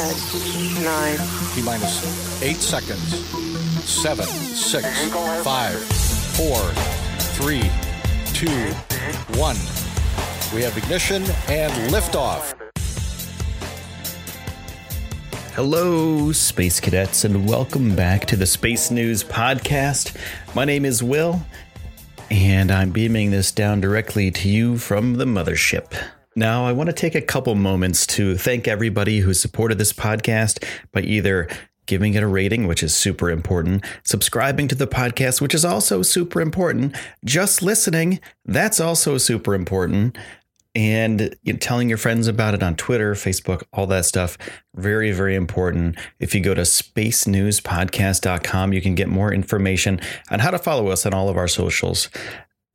nine, T minus eight seconds. Seven, six, five, four, three, two, one. We have ignition and liftoff. Hello, Space Cadets, and welcome back to the Space News Podcast. My name is Will, and I'm beaming this down directly to you from the mothership. Now, I want to take a couple moments to thank everybody who supported this podcast by either giving it a rating, which is super important, subscribing to the podcast, which is also super important, just listening, that's also super important, and you know, telling your friends about it on Twitter, Facebook, all that stuff. Very, very important. If you go to spacenewspodcast.com, you can get more information on how to follow us on all of our socials.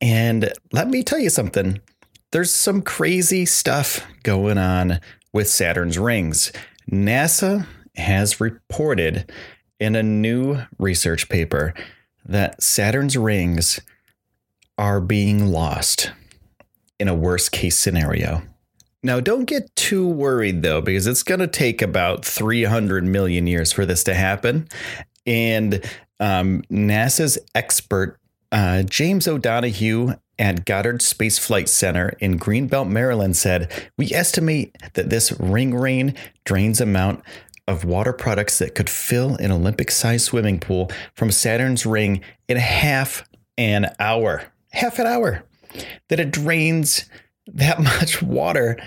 And let me tell you something there's some crazy stuff going on with Saturn's rings. NASA has reported in a new research paper that Saturn's rings are being lost in a worst case scenario. Now, don't get too worried though, because it's going to take about 300 million years for this to happen. And um, NASA's expert, uh, James O'Donoghue at Goddard Space Flight Center in Greenbelt, Maryland, said We estimate that this ring rain drains amount of water products that could fill an Olympic sized swimming pool from Saturn's ring in half an hour. Half an hour that it drains that much water.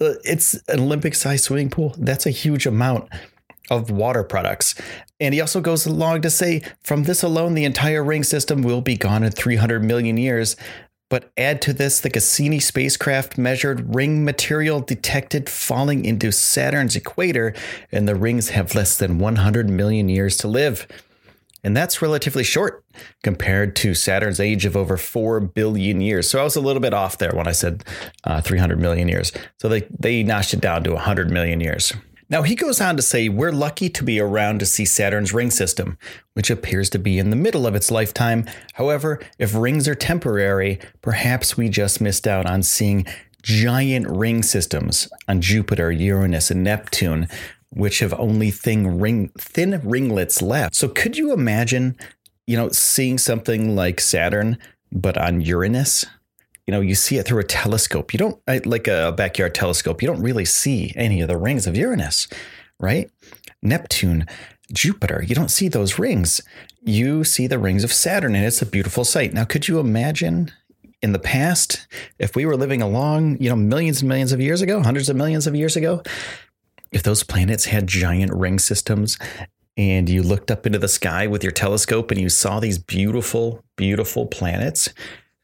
Uh, It's an Olympic sized swimming pool. That's a huge amount of water products. And he also goes along to say from this alone, the entire ring system will be gone in 300 million years. But add to this, the Cassini spacecraft measured ring material detected falling into Saturn's equator, and the rings have less than 100 million years to live. And that's relatively short compared to Saturn's age of over 4 billion years. So I was a little bit off there when I said uh, 300 million years. So they, they notched it down to 100 million years. Now, he goes on to say, We're lucky to be around to see Saturn's ring system, which appears to be in the middle of its lifetime. However, if rings are temporary, perhaps we just missed out on seeing giant ring systems on Jupiter, Uranus, and Neptune, which have only thin ring thin ringlets left. So could you imagine, you know, seeing something like Saturn but on Uranus? You know, you see it through a telescope. You don't like a backyard telescope. You don't really see any of the rings of Uranus, right? Neptune, Jupiter, you don't see those rings. You see the rings of Saturn, and it's a beautiful sight. Now, could you imagine in the past if we were living along, you know, millions and millions of years ago, hundreds of millions of years ago, if those planets had giant ring systems and you looked up into the sky with your telescope and you saw these beautiful, beautiful planets,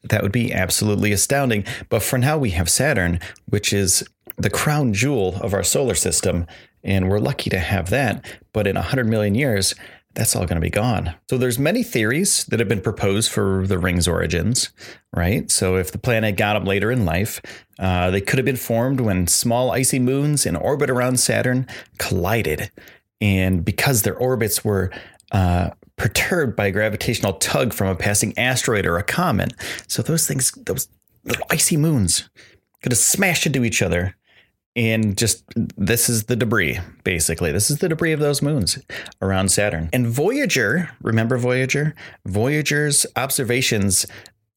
that would be absolutely astounding. But for now, we have Saturn, which is the crown jewel of our solar system, and we're lucky to have that. But in 100 million years, that's all going to be gone. So there's many theories that have been proposed for the ring's origins, right? So if the planet got them later in life, uh, they could have been formed when small icy moons in orbit around Saturn collided, and because their orbits were uh, perturbed by a gravitational tug from a passing asteroid or a comet, so those things, those little icy moons, could have smashed into each other and just this is the debris basically. This is the debris of those moons around saturn. And voyager remember voyager? Voyager's observations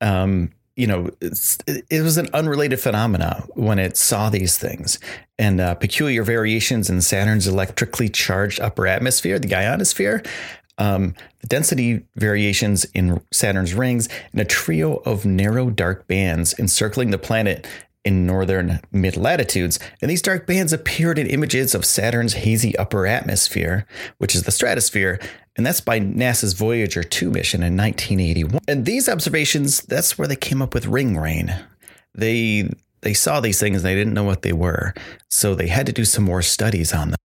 um, you know, it was an unrelated phenomena when it saw these things. And uh, peculiar variations in Saturn's electrically charged upper atmosphere, the ionosphere, um, density variations in Saturn's rings, and a trio of narrow dark bands encircling the planet in northern mid latitudes. And these dark bands appeared in images of Saturn's hazy upper atmosphere, which is the stratosphere. And that's by NASA's Voyager 2 mission in 1981. And these observations, that's where they came up with ring rain. They they saw these things and they didn't know what they were. So they had to do some more studies on them.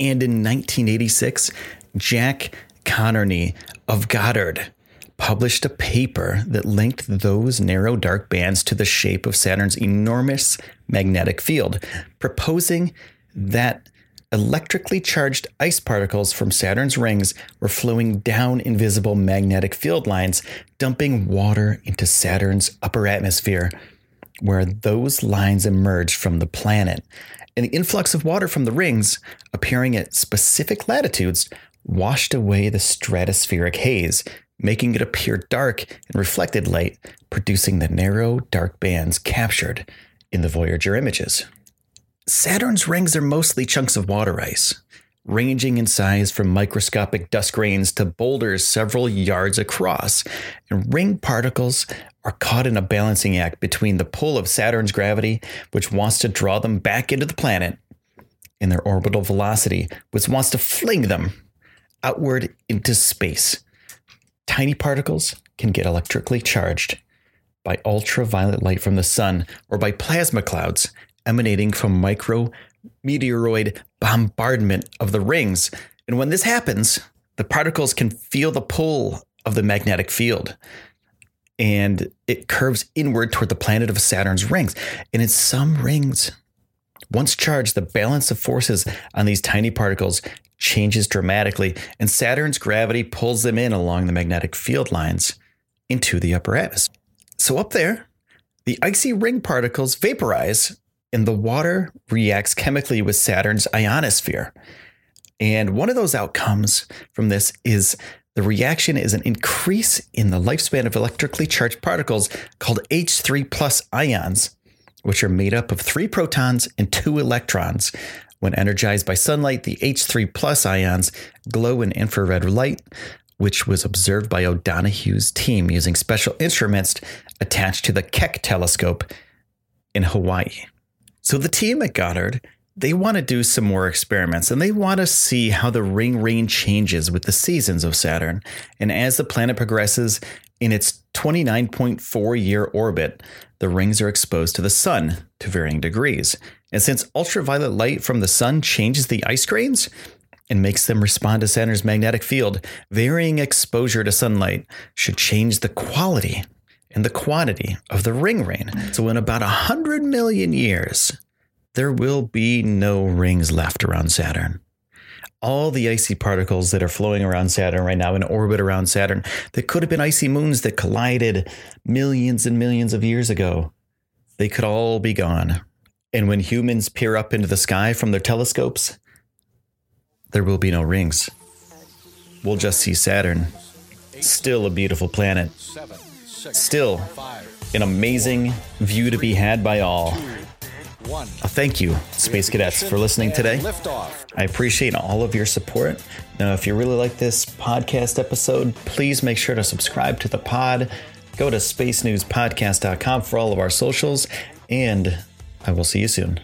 And in 1986, Jack Connerney of Goddard published a paper that linked those narrow dark bands to the shape of Saturn's enormous magnetic field, proposing that electrically charged ice particles from Saturn's rings were flowing down invisible magnetic field lines, dumping water into Saturn's upper atmosphere, where those lines emerged from the planet. And the influx of water from the rings, appearing at specific latitudes, washed away the stratospheric haze, making it appear dark in reflected light, producing the narrow, dark bands captured in the Voyager images. Saturn's rings are mostly chunks of water ice, ranging in size from microscopic dust grains to boulders several yards across, and ring particles are caught in a balancing act between the pull of Saturn's gravity, which wants to draw them back into the planet, and their orbital velocity, which wants to fling them outward into space. Tiny particles can get electrically charged by ultraviolet light from the sun or by plasma clouds emanating from micro meteoroid bombardment of the rings. And when this happens, the particles can feel the pull of the magnetic field and it curves inward toward the planet of Saturn's rings. And in some rings, once charged, the balance of forces on these tiny particles changes dramatically, and Saturn's gravity pulls them in along the magnetic field lines into the upper atmosphere. So, up there, the icy ring particles vaporize and the water reacts chemically with Saturn's ionosphere. And one of those outcomes from this is the reaction is an increase in the lifespan of electrically charged particles called H3 plus ions, which are made up of three protons and two electrons. When energized by sunlight, the H3 plus ions glow in infrared light, which was observed by O'Donoghue's team using special instruments attached to the Keck telescope in Hawaii. So the team at Goddard, they want to do some more experiments and they want to see how the ring rain changes with the seasons of Saturn. And as the planet progresses in its 29.4 year orbit, the rings are exposed to the sun to varying degrees. And since ultraviolet light from the sun changes the ice grains, and makes them respond to Saturn's magnetic field, varying exposure to sunlight should change the quality and the quantity of the ring rain. So, in about 100 million years, there will be no rings left around Saturn. All the icy particles that are flowing around Saturn right now in orbit around Saturn that could have been icy moons that collided millions and millions of years ago, they could all be gone. And when humans peer up into the sky from their telescopes, there will be no rings. We'll just see Saturn. Still a beautiful planet Still, an amazing view to be had by all. A thank you, Space Cadets, for listening today. I appreciate all of your support. Now, if you really like this podcast episode, please make sure to subscribe to the pod. Go to spacenewspodcast.com for all of our socials, and I will see you soon.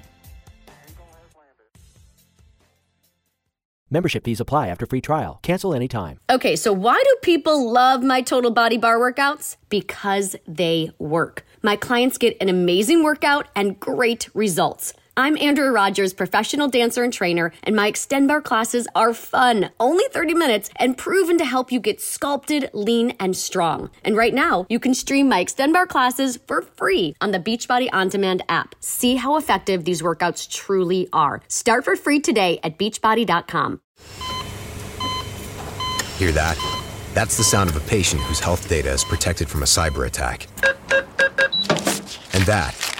Membership fees apply after free trial. Cancel anytime. Okay, so why do people love my total body bar workouts? Because they work. My clients get an amazing workout and great results. I'm Andrea Rogers, professional dancer and trainer, and my Xtend Barre classes are fun, only 30 minutes, and proven to help you get sculpted, lean, and strong. And right now, you can stream my Xtend Barre classes for free on the Beachbody On Demand app. See how effective these workouts truly are. Start for free today at beachbody.com. Hear that? That's the sound of a patient whose health data is protected from a cyber attack. And that